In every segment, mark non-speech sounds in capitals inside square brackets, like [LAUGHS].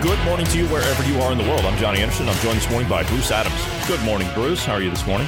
Good morning to you wherever you are in the world. I'm Johnny Anderson. I'm joined this morning by Bruce Adams. Good morning, Bruce. How are you this morning?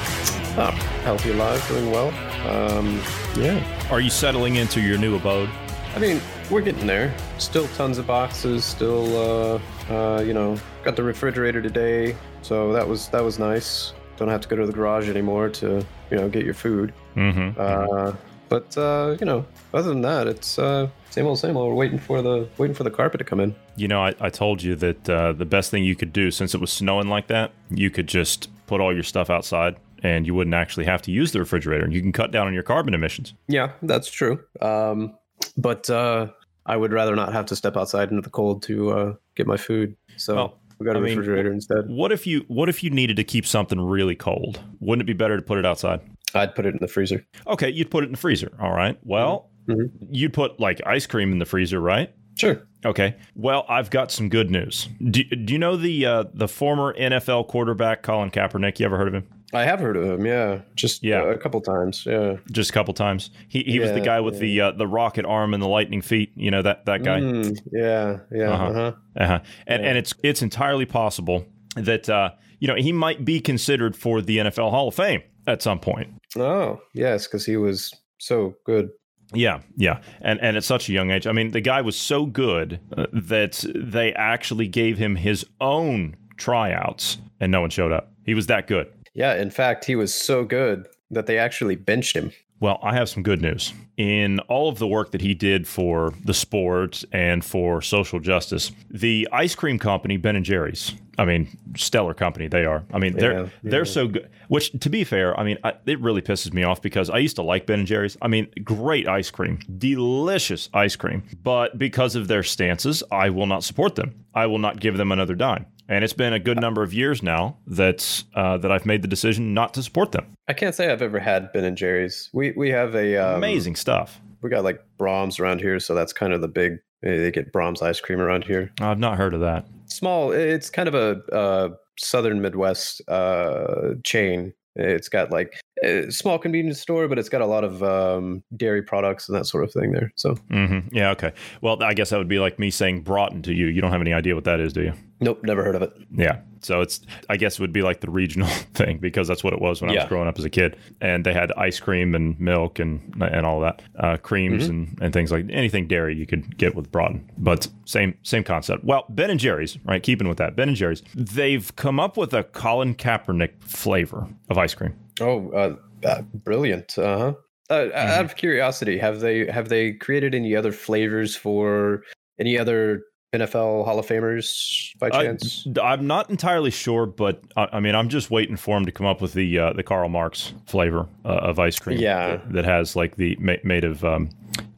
Oh, healthy, alive, doing well. Um, yeah. Are you settling into your new abode? I mean, we're getting there. Still tons of boxes. Still, uh, uh, you know, got the refrigerator today, so that was that was nice. Don't have to go to the garage anymore to, you know, get your food. Mm-hmm. Uh, but uh, you know, other than that, it's uh, same old, same old. We're waiting for the waiting for the carpet to come in. You know, I, I told you that uh, the best thing you could do, since it was snowing like that, you could just put all your stuff outside and you wouldn't actually have to use the refrigerator and you can cut down on your carbon emissions. Yeah, that's true. Um, but uh, I would rather not have to step outside into the cold to uh, get my food. So Well, we got a I mean, refrigerator instead. What if you what if you needed to keep something really cold? Wouldn't it be better to put it outside? I'd put it in the freezer. Okay, you'd put it in the freezer. All right. Well, Mhm. you'd put like ice cream in the freezer, right? Sure. Okay. Well, I've got some good news. Do, do you know the uh, the former NFL quarterback Colin Kaepernick? You ever heard of him? I have heard of him. Yeah, just Yeah. yeah. a couple times. Yeah. Just a couple times. He he was the guy with the uh, the rocket arm and the lightning feet. You know that that guy. Mm, yeah. Yeah. Uh-huh. Uh-huh. Uh-huh. And Yeah. and it's it's entirely possible that uh, you know he might be considered for the NFL Hall of Fame at some point. Oh, yes, because he was so good. Yeah, yeah, and and at such a young age. I mean, the guy was so good uh, that they actually gave him his own tryouts, and no one showed up. He was that good. Yeah. In fact, he was so good that they actually benched him. Well, I have some good news. In all of the work that he did for the sport and for social justice, the ice cream company Ben and Jerry's, I mean, stellar company they are. I mean, they're Yeah, they're so good. Which, to be fair, I mean, I, it really pisses me off because I used to like Ben and Jerry's. I mean, great ice cream, delicious ice cream. But because of their stances, I will not support them. I will not give them another dime. And it's been a good number of years now that uh, that I've made the decision not to support them. I can't say I've ever had Ben and Jerry's. We we have a um, Amazing stuff. We got like Braum's around here, so that's kind of the big. eh, They get Braum's ice cream around here. I've not heard of that. Small. It's kind of a uh, southern Midwest uh, chain. It's got like small convenience store, but it's got a lot of um, dairy products and that sort of thing there. So mm-hmm. Yeah. Okay. Well, I guess that would be like me saying Broughton to you. You don't have any idea what that is, do you? nope, never heard of it. Yeah. So it's, I guess it would be like the regional [LAUGHS] thing because that's what it was when I was growing up as a kid. And they had ice cream and milk and and all that, uh, creams and, and things like anything dairy you could get with Broughton. But same same concept. Well, Ben and Jerry's, right? Keeping with that, Ben and Jerry's, they've come up with a Colin Kaepernick flavor of ice cream. Oh, uh, uh, brilliant! Uh-huh. Uh Out of curiosity, have they have they created any other flavors for any other NFL Hall of Famers by chance? I'm not entirely sure, but I, I mean, I'm just waiting for him to come up with the uh, the Karl Marx flavor uh, of ice cream. Yeah. that, that has like the made of um,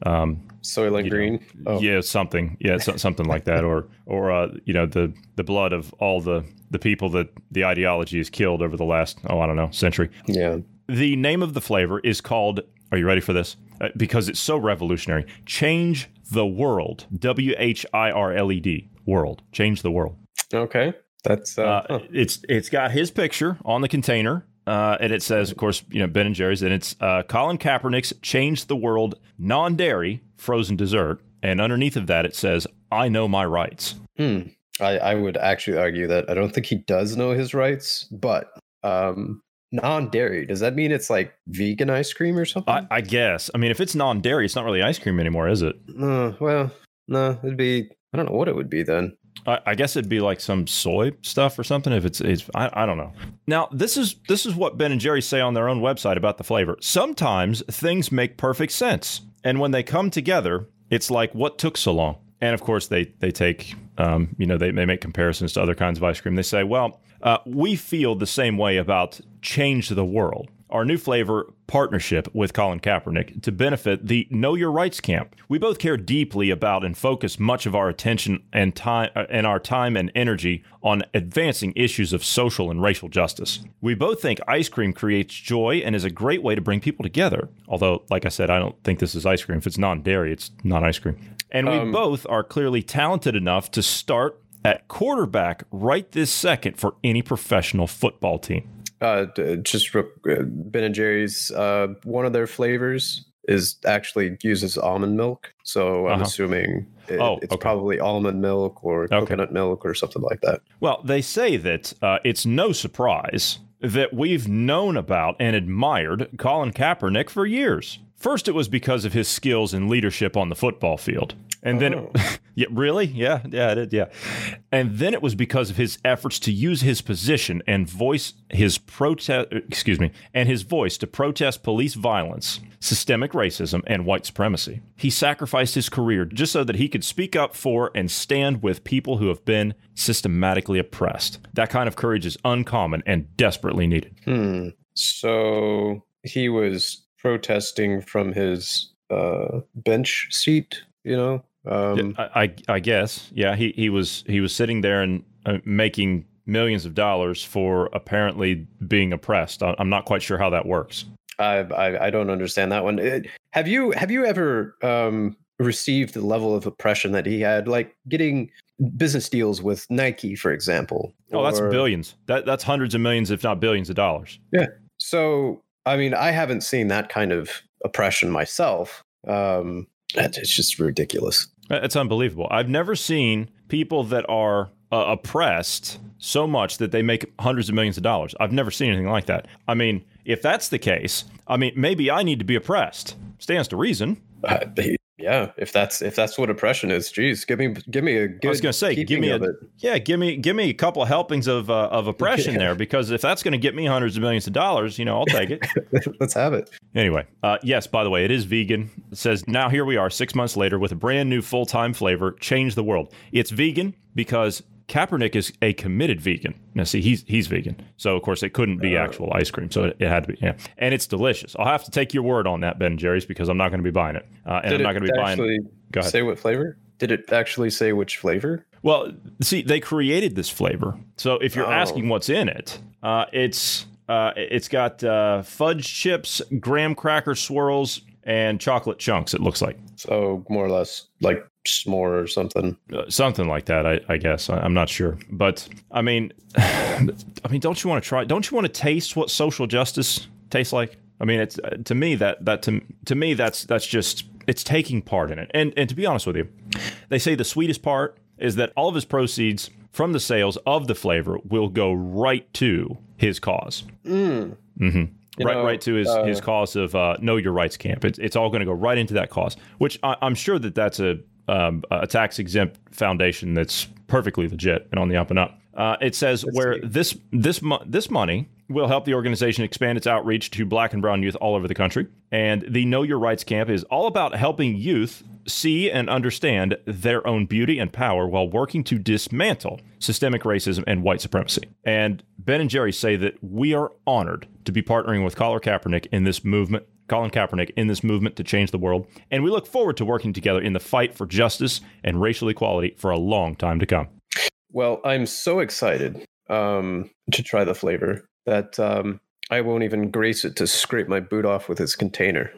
um, Soylent you Green. Oh, yeah, something, yeah, so, something like that, or or uh, you know the the blood of all the the people that the ideology has killed over the last oh I don't know century. yeah. The name of the flavor is called. Are you ready for this? Uh, because it's so revolutionary. Change the world. W H I R L E D. World. Change the world. Okay, that's uh, Uh, huh. It's it's got his picture on the container, uh, and it says, of course, you know Ben and Jerry's, and it's uh, Colin Kaepernick's "Change the Whirled" non-dairy frozen dessert, and underneath of that it says, "I know my rights." Hmm. I, I would actually argue that I don't think he does know his rights, but um, non-dairy does that mean it's like vegan ice cream or something? I, I guess. I mean, if it's non-dairy, it's not really ice cream anymore, is it? Uh, well, no, it'd be. I don't know what it would be then. I, guess it'd be like some soy stuff or something. If it's, it's I, I don't know. Now this is this is what Ben and Jerry say on their own website about the flavor. Sometimes things make perfect sense, and when they come together, it's like what took so long. And of course, they they take um, you know they, they make comparisons to other kinds of ice cream. They say, well, uh, we feel the same way about change the world. Our new flavor partnership with Colin Kaepernick to benefit the Know Your Rights camp. We both care deeply about and focus much of our attention and time uh, and our time and energy on advancing issues of social and racial justice. We both think ice cream creates joy and is a great way to bring people together. Although, like I said, I don't think this is ice cream. If it's non-dairy, it's not ice cream. And we Um, both are clearly talented enough to start at quarterback right this second for any professional football team. Uh, just uh, Ben and Jerry's. Uh, one of their flavors is actually uses almond milk, so I'm Uh-huh. assuming it, Oh, it's okay. probably almond milk or coconut milk or something like that. Well, they say that uh, it's no surprise that we've known about and admired Colin Kaepernick for years. First, it was because of his skills and leadership on the football field. And then, Oh. [LAUGHS] yeah, really? Yeah, yeah, it did, yeah. And then it was because of his efforts to use his position and voice his protest, excuse me, and his voice to protest police violence, systemic racism, and white supremacy. He sacrificed his career just so that he could speak up for and stand with people who have been systematically oppressed. That kind of courage is uncommon and desperately needed. Hmm. So he was protesting from his uh, bench seat, you know. Um, I, I, I guess, yeah. He, he was he was sitting there and uh, making millions of dollars for apparently being oppressed. I, I'm not quite sure how that works. I, I I don't understand that one. It- have you have you ever um, received the level of oppression that he had, like getting business deals with Nike, for example? Oh, that's billions. That that's hundreds of millions, if not billions, of dollars. Yeah. So, I mean, I haven't seen that kind of oppression myself. Um, it's just ridiculous. It's unbelievable. I've never seen people that are uh, oppressed so much that they make hundreds of millions of dollars. I've never seen anything like that. I mean, if that's the case, I mean, maybe I need to be oppressed. Stands to reason. Uh, yeah, if that's if that's what oppression is, geez, give me give me a good. I was going to say, give me a yeah, give me give me a couple of helpings of uh, of oppression Yeah. there because if that's going to get me hundreds of millions of dollars, you know, I'll take it. [LAUGHS] Let's have it. Anyway, uh, yes, by the way, it is vegan. It says, now here we are six months later with a brand new full time flavor, change the world. It's vegan because Kaepernick is a committed vegan. Now, see, he's he's vegan. So, of course, it couldn't be actual ice cream. So, it, it had to be, yeah. And it's delicious. I'll have to take your word on that, Ben and Jerry's, because I'm not going to be buying it. Uh, and Did I'm not going to be buying Go ahead. say what flavor? Did it actually say which flavor? Well, see, they created this flavor. So if you're Oh. asking what's in it, uh, it's uh, it's got uh, fudge chips, graham cracker swirls, and chocolate chunks. It looks like So more or less like s'more or something. uh, something like that. I, I guess I, I'm not sure, but I mean, [SIGHS] I mean, don't you want to try? Don't you want to taste what social justice tastes like? I mean, it's uh, to me that that to to me that's that's just it's taking part in it. And and to be honest with you, they say the sweetest part is that all of his proceeds from the sales of the flavor will go right to his cause. Mm. hmm You right, know, right to his, uh, his cause of uh, Know Your Rights camp. It's, it's all going to go right into that cause, which I, I'm sure that that's a um, a tax exempt foundation that's perfectly legit and on the up and up. Uh, it says where this this mo- this money will help the organization expand its outreach to Black and Brown youth all over the country. And the Know Your Rights camp is all about helping youth see and understand their own beauty and power while working to dismantle systemic racism and white supremacy. And Ben and Jerry say that we are honored to be partnering with Colin Kaepernick in this movement. Colin Kaepernick in this movement to change the world, and we look forward to working together in the fight for justice and racial equality for a long time to come. Well, I'm so excited um, to try the flavor that um, I won't even grace it to scrape my boot off with its container.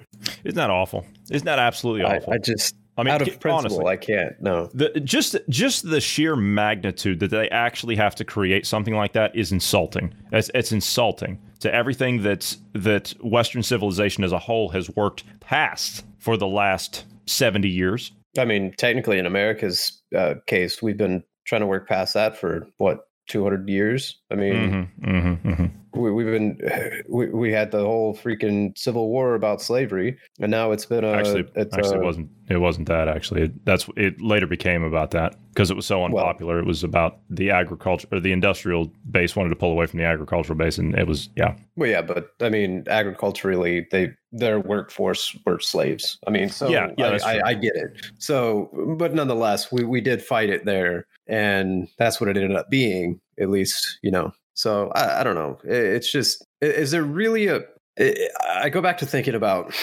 Isn't that awful? Isn't that absolutely awful? I just, I mean, out of principle, honestly. I can't. No. The, just just the sheer magnitude that they actually have to create something like that is insulting. It's, it's insulting to everything that's that Western civilization as a whole has worked past for the last seventy years. I mean, technically, in America's uh, case, we've been trying to work past that for what 200 years. I mean, Mm-hmm, mm-hmm, mm-hmm. we, we've been we, we had the whole freaking civil war about slavery, and now it's been a Actually, it's actually, a- it wasn't. It wasn't that. Actually, It- that's it. Later became about that because it was so unpopular. it was about the agriculture or the industrial base wanted to pull away from the agricultural base, and it was yeah. Well, yeah, but I mean, agriculturally, they their workforce were slaves. I mean, so Yeah, yeah, I, I. I get it. So, but nonetheless, we we did fight it there, and that's what it ended up being. At least, you know. So I, I don't know. It- it's just, is there really a I go back to thinking about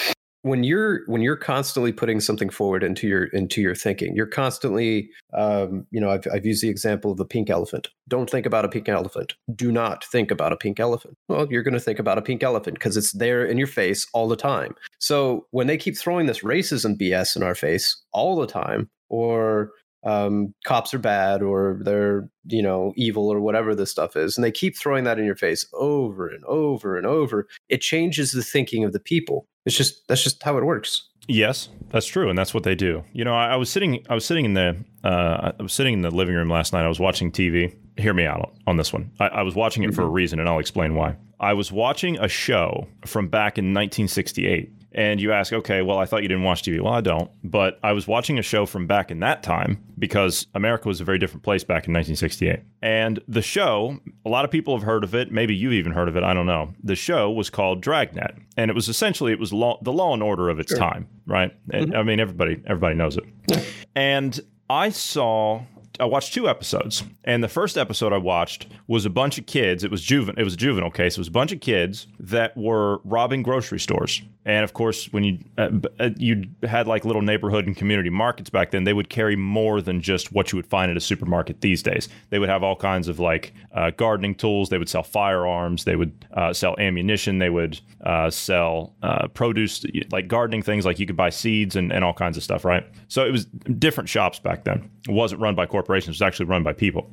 when you're when you're constantly putting something forward into your into your thinking you're constantly um, you know I've, I've used the example of the pink elephant. Don't think about a pink elephant. Do not think about a pink elephant. Well you're going to think about a pink elephant because it's there in your face all the time. So when they keep throwing this racism bs in our face all the time or um, cops are bad or they're you know evil or whatever this stuff is and they keep throwing that in your face over and over and over it changes the thinking of the people. It's just that's just how it works. Yes that's true and that's what they do. You know i, I was sitting i was sitting in the uh, i was sitting in the living room last night i was watching tv hear me out on this one. I, I was watching it mm-hmm. for a mm-hmm. reason and i'll explain why. I was watching a show from back in 1968 and you ask, okay, well, I thought you didn't watch TV. Well, I don't, but I was watching a show from back in that time because America was a very different place back in 1968. And the show, a lot of people have heard of it. Maybe you've even heard of it. I don't know. The show was called Dragnet, and it was essentially it was law, the Law and Order of its sure. time, right? Mm-hmm. I mean, everybody everybody knows it. And I saw I watched two episodes, and the first episode I watched was a bunch of kids. It was juvenile. It was a juvenile case. It was a bunch of kids that were robbing grocery stores. And of course, when you uh, uh, you had like little neighborhood and community markets back then, they would carry more than just what you would find at a supermarket these days. They would have all kinds of like uh, gardening tools. They would sell firearms. They would uh, sell ammunition. They would uh, sell uh, produce, like gardening things. Like you could buy seeds and, and all kinds of stuff, right? So it was different shops back then. Wasn't run by corporations. It was actually run by people.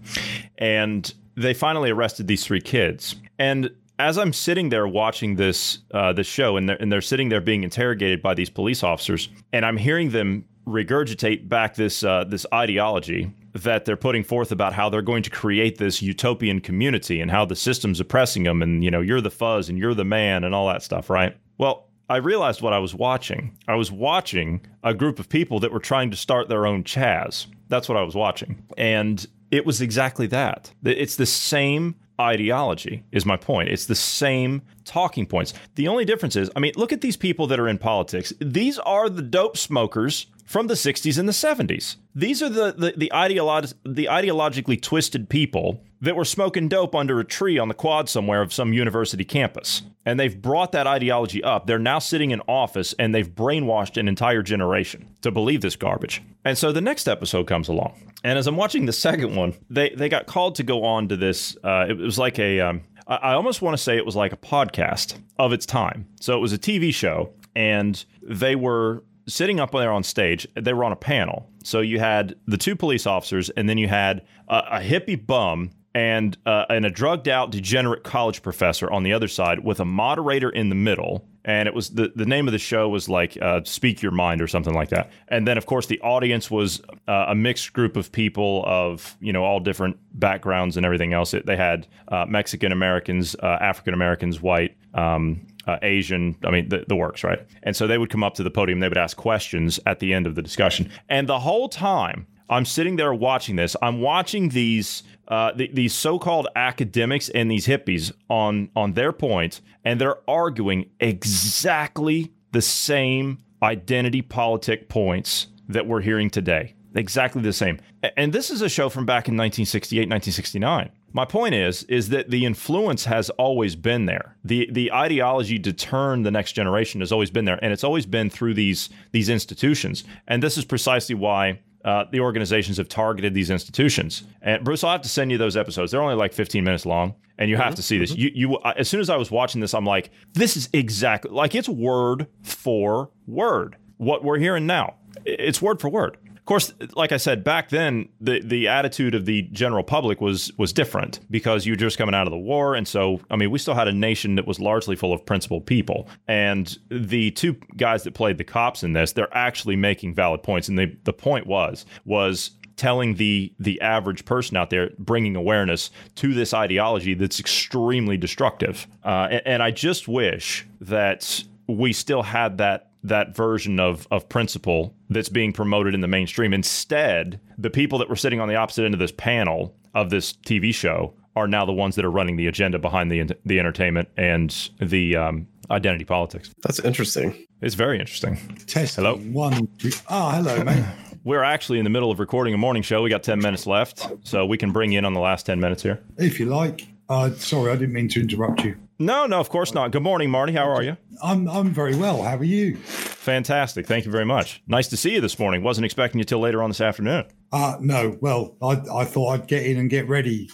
And they finally arrested these three kids. And as I'm sitting there watching this uh, this show, and they're, and they're sitting there being interrogated by these police officers, and I'm hearing them regurgitate back this uh, this ideology that they're putting forth about how they're going to create this utopian community and how the system's oppressing them, and you know you're the fuzz and you're the man and all that stuff, right? Well, I realized what I was watching. I was watching a group of people that were trying to start their own Chaz. That's what I was watching, and it was exactly that. It's the same ideology, is my point. It's the same talking points. The only difference is, I mean, look at these people that are in politics. These are the dope smokers from the 60s and the 70s. These are the the, the, ideolo- the ideologically twisted people that were smoking dope under a tree on the quad somewhere of some university campus. And they've brought that ideology up. They're now sitting in office and they've brainwashed an entire generation to believe this garbage. And so the next episode comes along. And as I'm watching the second one, they, they got called to go on to this. Uh, it was like a, um, I almost want to say it was like a podcast of its time. So it was a TV show and they were sitting up there on stage, they were on a panel. So you had the two police officers, and then you had a, a hippie bum and uh, and a drugged out degenerate college professor on the other side with a moderator in the middle and it was the, the name of the show was like uh, speak your mind or something like that and then of course the audience was uh, a mixed group of people of you know all different backgrounds and everything else it, they had uh, mexican americans uh, african americans white um, uh, Asian, I mean, the, the works, right? And so they would come up to the podium, they would ask questions at the end of the discussion. And the whole time I'm sitting there watching this, I'm watching these uh, the, these so-called academics and these hippies on on their points, and they're arguing exactly the same identity politic points that we're hearing today. Exactly the same. And this is a show from back in 1968, 1969. My point is is that the influence has always been there. The the ideology to turn the next generation has always been there and it's always been through these these institutions. And this is precisely why uh, the organizations have targeted these institutions. And Bruce, I'll have to send you those episodes. They're only like 15 minutes long, and you have mm-hmm. to see this. Mm-hmm. You, you, as soon as I was watching this, I'm like, this is exactly like it's word for word what we're hearing now. It's word for word. Of course, like I said, back then the the attitude of the general public was was different because you were just coming out of the war, and so I mean, we still had a nation that was largely full of principled people. And the two guys that played the cops in this, they're actually making valid points, and the the point was was telling the the average person out there, bringing awareness to this ideology that's extremely destructive. Uh, and, and I just wish that we still had that that version of of principle that's being promoted in the mainstream. Instead, the people that were sitting on the opposite end of this panel of this TV show are now the ones that are running the agenda behind the the entertainment and the um, identity politics. That's interesting. It's very interesting. Test hello one. Two. Oh, hello, mate. [SIGHS] We're actually in the middle of recording a morning show. We got ten minutes left, so we can bring you in on the last ten minutes here, if you like. Uh, sorry, I didn't mean to interrupt you. No, no, of course not. Good morning, Marty. How are you? I'm I'm very well. How are you? Fantastic. Thank you very much. Nice to see you this morning. Wasn't expecting you till later on this afternoon. Uh, no, well, I, I thought I'd get in and get ready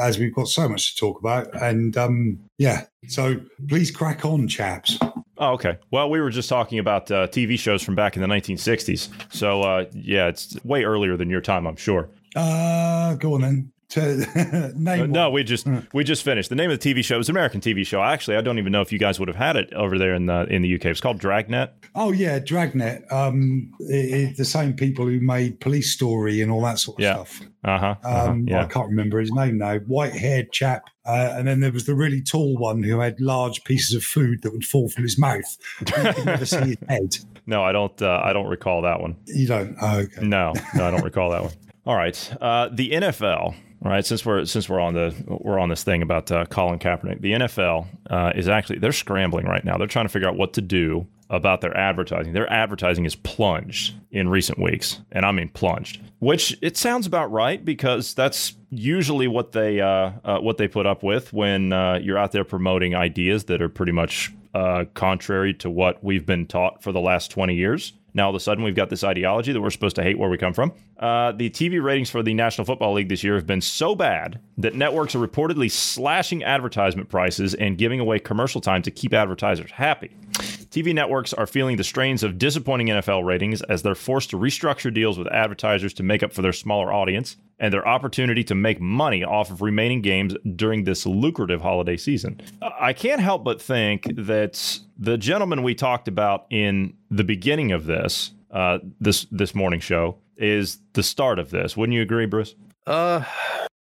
as we've got so much to talk about. And um, yeah, so please crack on, chaps. Oh, okay. Well, we were just talking about uh, TV shows from back in the 1960s. So, uh, yeah, it's way earlier than your time, I'm sure. Uh, go on then. To [LAUGHS] name uh, no, we just hmm. we just finished. The name of the TV show is an American TV show. Actually, I don't even know if you guys would have had it over there in the in the UK. It's called Dragnet. Oh yeah, Dragnet. Um, it, it, the same people who made Police Story and all that sort of yeah. stuff. Uh-huh, uh-huh. Um, yeah. I can't remember his name now. White haired chap. Uh, and then there was the really tall one who had large pieces of food that would fall from his mouth. You could never see his [LAUGHS] head. No, I don't. Uh, I don't recall that one. You don't? Oh, okay. No, no, I don't recall that one. [LAUGHS] All right. Uh, the NFL all right, since we're since we're on the we're on this thing about uh, Colin Kaepernick, the NFL uh, is actually they're scrambling right now. They're trying to figure out what to do about their advertising. Their advertising is plunged in recent weeks, and I mean plunged. Which it sounds about right because that's usually what they uh, uh what they put up with when uh, you're out there promoting ideas that are pretty much uh, contrary to what we've been taught for the last 20 years. Now, all of a sudden, we've got this ideology that we're supposed to hate where we come from. Uh, the TV ratings for the National Football League this year have been so bad that networks are reportedly slashing advertisement prices and giving away commercial time to keep advertisers happy. TV networks are feeling the strains of disappointing NFL ratings as they're forced to restructure deals with advertisers to make up for their smaller audience and their opportunity to make money off of remaining games during this lucrative holiday season. I can't help but think that the gentleman we talked about in the beginning of this uh, this this morning show is the start of this. Wouldn't you agree, Bruce? Uh,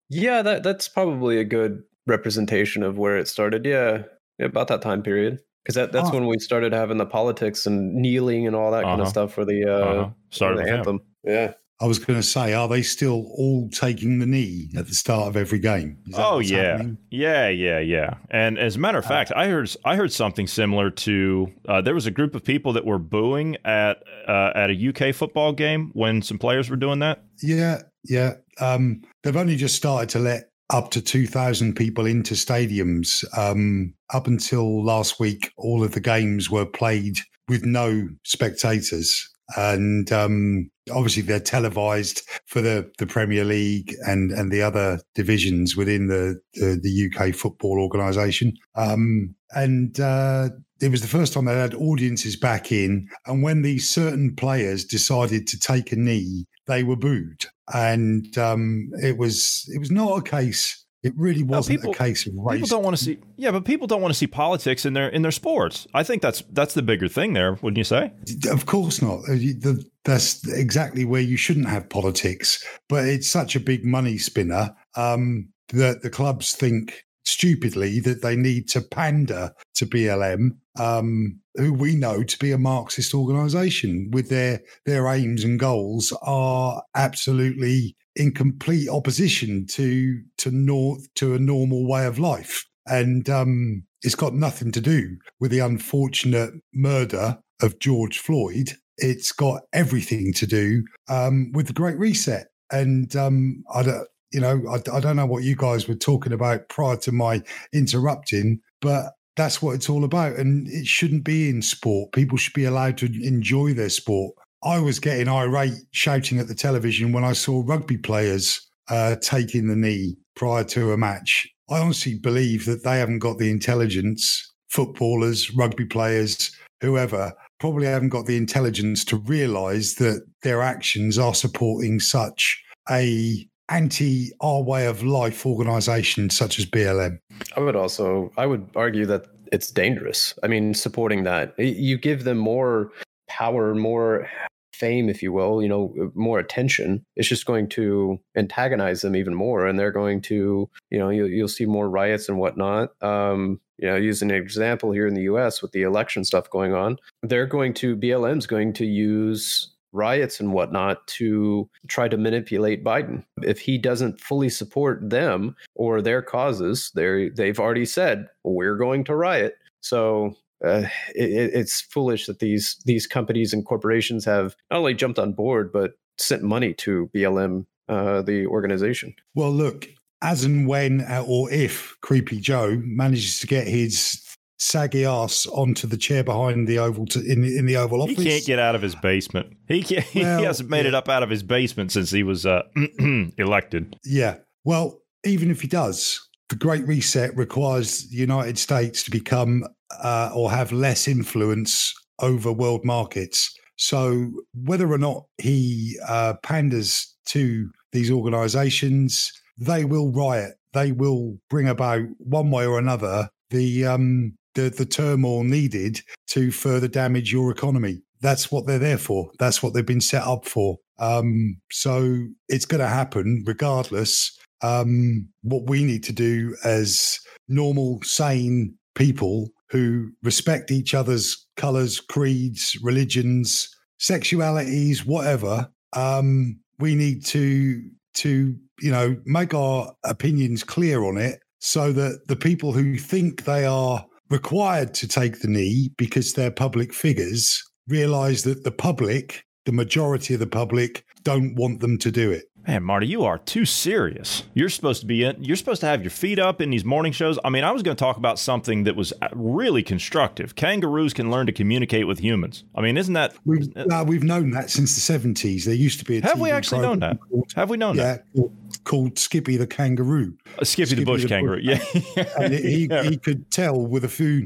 yeah, that that's probably a good representation of where it started. Yeah, about that time period because that, that's oh. when we started having the politics and kneeling and all that uh-huh. kind of stuff for the uh, uh-huh. started the anthem. Yeah. I was going to say, are they still all taking the knee at the start of every game? Oh yeah, happening? yeah, yeah, yeah. And as a matter of uh, fact, I heard I heard something similar to uh, there was a group of people that were booing at uh, at a UK football game when some players were doing that. Yeah, yeah. Um, they've only just started to let up to 2,000 people into stadiums. Um, up until last week, all of the games were played with no spectators. And um, obviously, they're televised for the, the Premier League and, and the other divisions within the, the, the UK football organisation. Um, and uh, it was the first time they had audiences back in. And when these certain players decided to take a knee, they were booed and um, it was it was not a case. It really wasn't no, people, a case of race. People don't want to see, yeah, but people don't want to see politics in their in their sports. I think that's that's the bigger thing there, wouldn't you say? Of course not. Uh, that's exactly where you shouldn't have politics. But it's such a big money spinner um, that the clubs think stupidly that they need to pander to BLM, um, who we know to be a Marxist organisation, with their their aims and goals are absolutely in complete opposition to to nor- to a normal way of life, and um, it's got nothing to do with the unfortunate murder of George Floyd. It's got everything to do um, with the Great Reset, and um, I don't you know, I, I, don't know what you guys were talking about prior to my interrupting, but that's what it's all about. And it shouldn't be in sport. People should be allowed to enjoy their sport. I was getting irate shouting at the television when I saw rugby players uh, taking the knee prior to a match. I honestly believe that they haven't got the intelligence, footballers, rugby players, whoever, probably haven't got the intelligence to realize that their actions are supporting such a anti our way of life organization such as BLM? I would also I would argue that it's dangerous. I mean, supporting that you give them more power, more fame, if you will, you know, more attention. It's just going to antagonize them even more, and they're going to, you know, you, you'll see more riots and whatnot. Um, you know, using an example here in the U.S. with the election stuff going on, they're going to BLM's going to use riots and whatnot to try to manipulate Biden. If he doesn't fully support them or their causes, they they've already said we're going to riot. So uh, it, it's foolish that these these companies and corporations have not only jumped on board but sent money to BLM, uh, the organization. Well, look, as and when uh, or if Creepy Joe manages to get his saggy ass onto the chair behind the oval to, in in the Oval Office. He can't get out of his basement. He can't, Well, he hasn't made it up out of his basement since he was uh, [CLEARS THROAT] elected. Yeah. Well, even if he does, the Great Reset requires the United States to become uh, or have less influence over world markets. So whether or not he uh, panders to these organizations, they will riot. They will bring about one way or another the um, the, the turmoil needed to further damage your economy. That's what they're there for. That's what they've been set up for. Um, so it's going to happen regardless. Um, what we need to do as normal, sane people who respect each other's colors, creeds, religions, sexualities, whatever, um, we need to to you know make our opinions clear on it so that the people who think they are required to take the knee because they're public figures realize that the public the majority of the public don't want them to do it Man, Marty, you are too serious. You're supposed to be in. You're supposed to have your feet up in these morning shows. I mean, I was going to talk about something that was uh, really constructive. Kangaroos can learn to communicate with humans. I mean, isn't that? we've, uh, we've known that since the 70s there used to be a Have we actually known that? called, Have we known that? yeah called, called skippy the kangaroo Uh, Skippy, the bush the kangaroo. bush- Yeah. [LAUGHS] and he, Yeah. he could tell with a few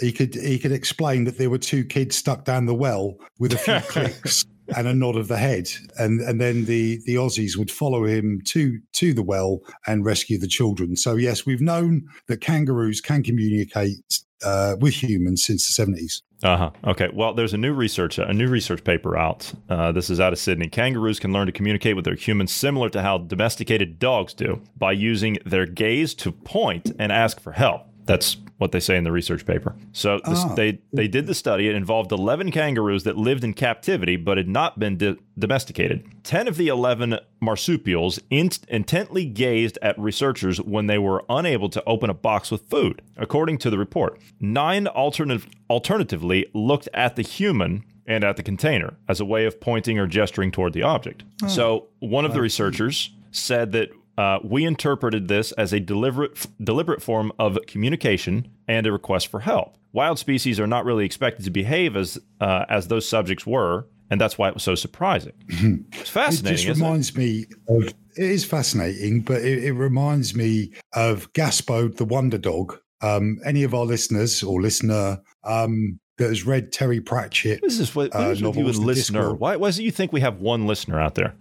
he could he could explain that there were two kids stuck down the well with a few [LAUGHS] clicks and a nod of the head and and then the the aussies would follow him to to the well and rescue the children so yes we've known that kangaroos can communicate uh, with humans since the 70s Uh huh. Okay. Well, there's a new research a new research paper out. Uh, this is out of Sydney. Kangaroos can learn to communicate with their humans similar to how domesticated dogs do by using their gaze to point and ask for help. That's what they say in the research paper. So this, Ah. they they did the study. It involved 11 kangaroos that lived in captivity but had not been di- domesticated. 10 of the 11 marsupials in- intently gazed at researchers when they were unable to open a box with food, according to the report. Nine alternative alternatively looked at the human and at the container as a way of pointing or gesturing toward the object. So one of the researchers said that uh, we interpreted this as a deliberate deliberate form of communication and a request for help. Wild species are not really expected to behave as uh, as those subjects were, and that's why it was so surprising. [CLEARS THROAT] It's fascinating. It just isn't it? reminds me of. It is fascinating, but it, it reminds me of Gaspode the Wonder Dog. Um, any of our listeners or listener um, that has read Terry Pratchett, What is this? What, what uh, is you and listener? Why, why it you think we have one listener out there?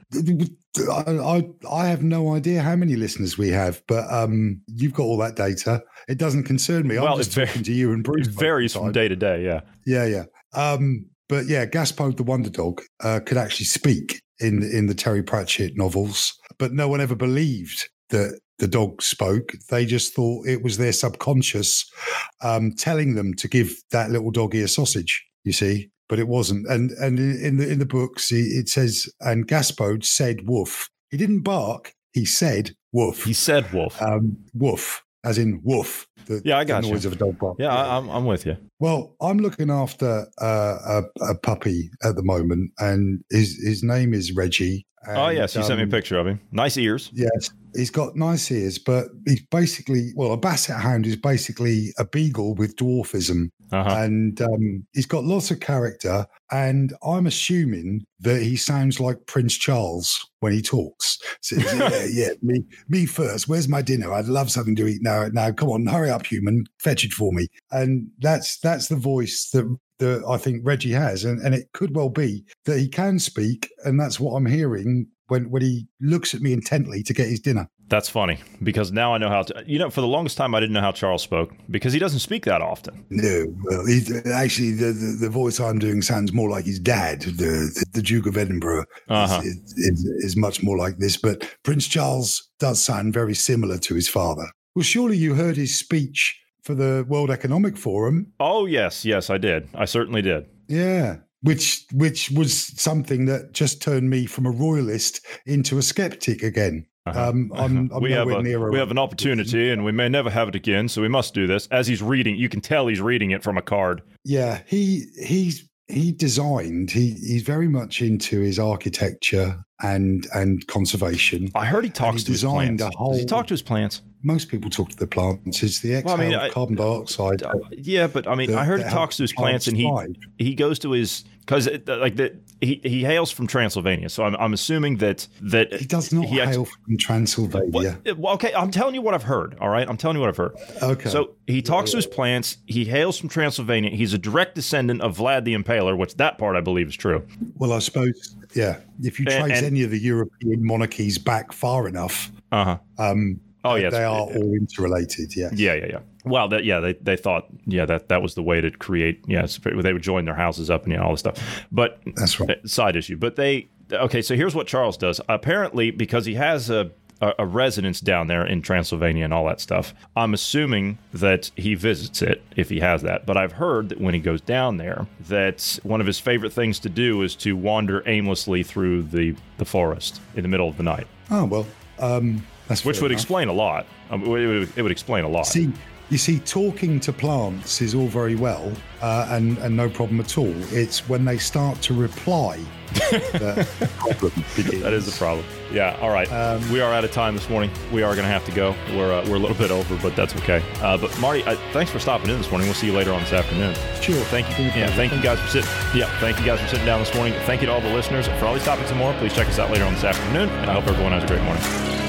I, I I have no idea how many listeners we have, but um, you've got all that data. It doesn't concern me. Well, I'm just it va- talking to you and Bruce. It most of the varies from day to day. Yeah. Yeah, yeah. Um, but yeah, Gaspode the Wonder Dog uh, could actually speak in in the Terry Pratchett novels, but no one ever believed that the dog spoke. They just thought it was their subconscious um, telling them to give that little doggy a sausage. You see, but it wasn't. And and in the in the books, it says, and Gaspode said woof. He didn't bark. He said woof. He said wolf. um, woof, as in woof. The, Yeah, I the got you. noise of a dog bark. yeah, I, I'm, I'm with you. Well, I'm looking after uh, a, a puppy at the moment, and his his name is Reggie. oh, yes. You sent me a um, picture of him. Nice ears. Yes, he's got nice ears, but he's basically well, a basset hound is basically a beagle with dwarfism, Uh-huh. and um, he's got lots of character. And I'm assuming that he sounds like Prince Charles when he talks. Says, "Yeah, [LAUGHS] yeah, me, me first. Where's my dinner? I'd love something to eat now. Now, come on, hurry up, human, fetch it for me." And that's that's the voice that that I think Reggie has, and and it could well be that he can speak, and that's what I'm hearing when when he looks at me intently to get his dinner. That's funny because now I know how to. You know, for the longest time, I didn't know how Charles spoke because he doesn't speak that often. No, well, actually, the, the the voice I'm doing sounds more like his dad, the the Duke of Edinburgh. Uh-huh. Is, is, is much more like this, but Prince Charles does sound very similar to his father. Well, surely you heard his speech for the World Economic Forum. Oh, yes. Yes, I did. I certainly did. Yeah. Which which was something that just turned me from a royalist into a skeptic again. Uh-huh. Um, I'm, I'm we have a we have an opportunity and we may never have it again so we must do this as he's reading you can tell he's reading it from a card Yeah, he he's he designed. He he's very much into his architecture and and conservation. I heard he talks he to his plants. a whole- he talk to his plants? Most people talk to the plants. It's the exhale Well, I mean, I- carbon dioxide. Uh, yeah, but I mean, that- I heard he talks to his plants, and he thrive. he goes to his because like that he he hails from Transylvania, so I'm I'm assuming that that He does not he hail from Transylvania. Well, okay, I'm telling you what I've heard. All right, I'm telling you what I've heard. Okay. So he talks to his plants. He hails from Transylvania. He's a direct descendant of Vlad the Impaler, which that part I believe is true. Well, I suppose, yeah. If you trace and- any of the European monarchies back far enough, Uh huh. um, Oh, they yes. are all interrelated. Yeah. Yeah, yeah, yeah. Well, that yeah, they, they thought yeah that that was the way to create yeah they would join their houses up and yeah, all this stuff. But That's right. uh, side issue. But they okay. So here's what Charles does. Apparently, because he has a a, a residence down there in Transylvania and all that stuff. I'm assuming that he visits it if he has that. But I've heard that when he goes down there, that one of his favorite things to do is to wander aimlessly through the the forest in the middle of the night, Oh well, um, that's which would enough. explain a lot. Um, it, would, it would explain a lot. See, you see, talking to plants is all very well uh, and and no problem at all. It's when they start to reply that [LAUGHS] the problem begins. That is the problem. Yeah. All right. we are out of time this morning. We are going to have to go. We're uh, we're a little bit over, but that's okay. Uh, but Marty, uh, thanks for stopping in this morning. We'll see you later on this afternoon. Sure. Thank you. Yeah. pleasure. Thank you guys for sitting. Yeah. Thank you guys for sitting down this morning. Thank you to all the listeners. For all these topics and more, please check us out later on this afternoon. And I hope everyone has a great morning.